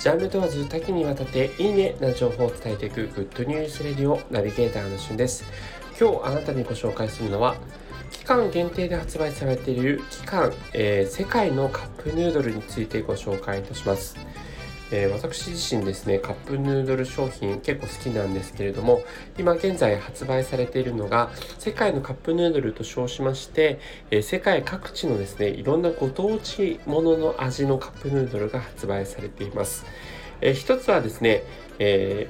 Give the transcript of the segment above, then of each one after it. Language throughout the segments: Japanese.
ジャンル問わず多岐にわたっていいねな情報を伝えていくグッドニュースレディオナビゲーターのしゅんです。今日あなたにご紹介するのは期間限定で発売されている期間、えー、世界のカップヌードルについてご紹介いたします。えー、私自身ですねカップヌードル商品結構好きなんですけれども今現在発売されているのが世界のカップヌードルと称しまして、えー、世界各地のですねいろんなご当地ものの味のカップヌードルが発売されています、えー、一つはですね、え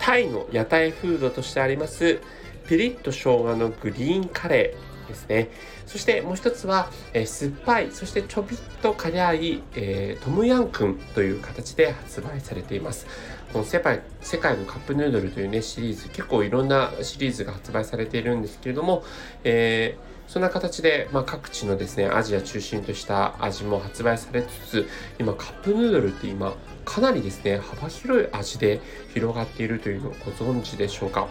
タイの屋台フードとしてありますピリッと生姜のグリーンカレーですね。そしてもう一つは、えー、酸っぱい、そしてちょびっと辛い、えー、トムヤンクンという形で発売されています。この世界世界のカップヌードルというね、シリーズ、結構いろんなシリーズが発売されているんですけれども、えーそんな形で、まあ、各地のですね、アジア中心とした味も発売されつつ、今カップヌードルって今、かなりですね、幅広い味で広がっているというのをご存知でしょうか。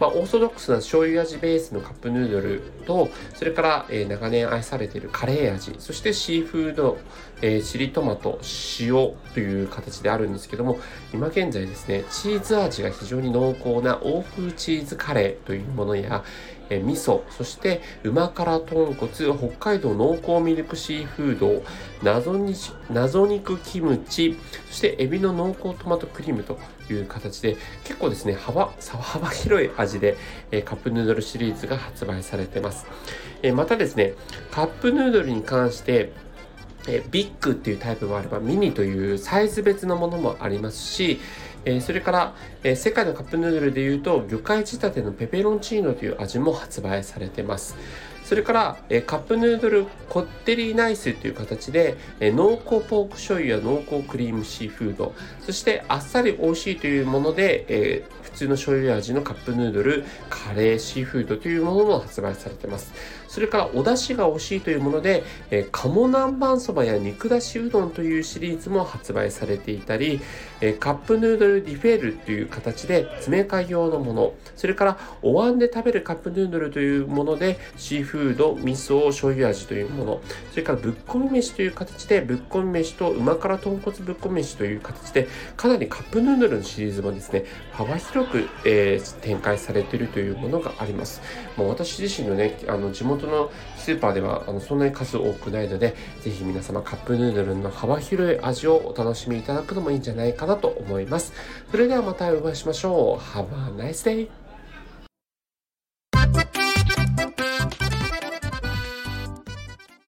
まあ、オーソドックスな醤油味ベースのカップヌードルと、それから、え、長年愛されているカレー味、そしてシーフード、えー、チリトマト、塩という形であるんですけども、今現在ですね、チーズ味が非常に濃厚な欧風チーズカレーというものや、え味噌、そして旨辛豚骨、北海道濃厚ミルクシーフード、謎に謎肉キムチ、そしてエビの濃厚トマトクリームという形で、結構ですね、幅、幅広い味で、えカップヌードルシリーズが発売されてます。えまたですね、カップヌードルに関して、えビッグっていうタイプもあればミニというサイズ別のものもありますし、え、それから、え、世界のカップヌードルでいうと魚介仕立てのペペロンチーノという味も発売されてます。それから、え、カップヌードルこってりナイスという形で、え、濃厚ポーク醤油や濃厚クリームシーフード、そしてあっさり美味しいというもので、え、普通の醤油味のカップヌードル、カレー、シーフードというものも発売されてます。それからお出汁が美味しいというもので、えー、鴨南蛮そばや肉だしうどんというシリーズも発売されていたり、えー、カップヌードルディフェールという形で詰め替え用のもの、それからお椀で食べるカップヌードルというものでシーフードフード、味噌、醤油味というもの、それからぶっこみ飯という形でぶっこみ飯と旨辛豚骨ぶっこみ飯という形でかなりカップヌードルのシリーズもですね、幅広く、えー、展開されているというものがあります。もう私自身のね、あの地元のスーパーではあのそんなに数多くないので、ぜひ皆様カップヌードルの幅広い味をお楽しみいただくのもいいんじゃないかなと思います。それではまたお会いしましょう。Have a nice day!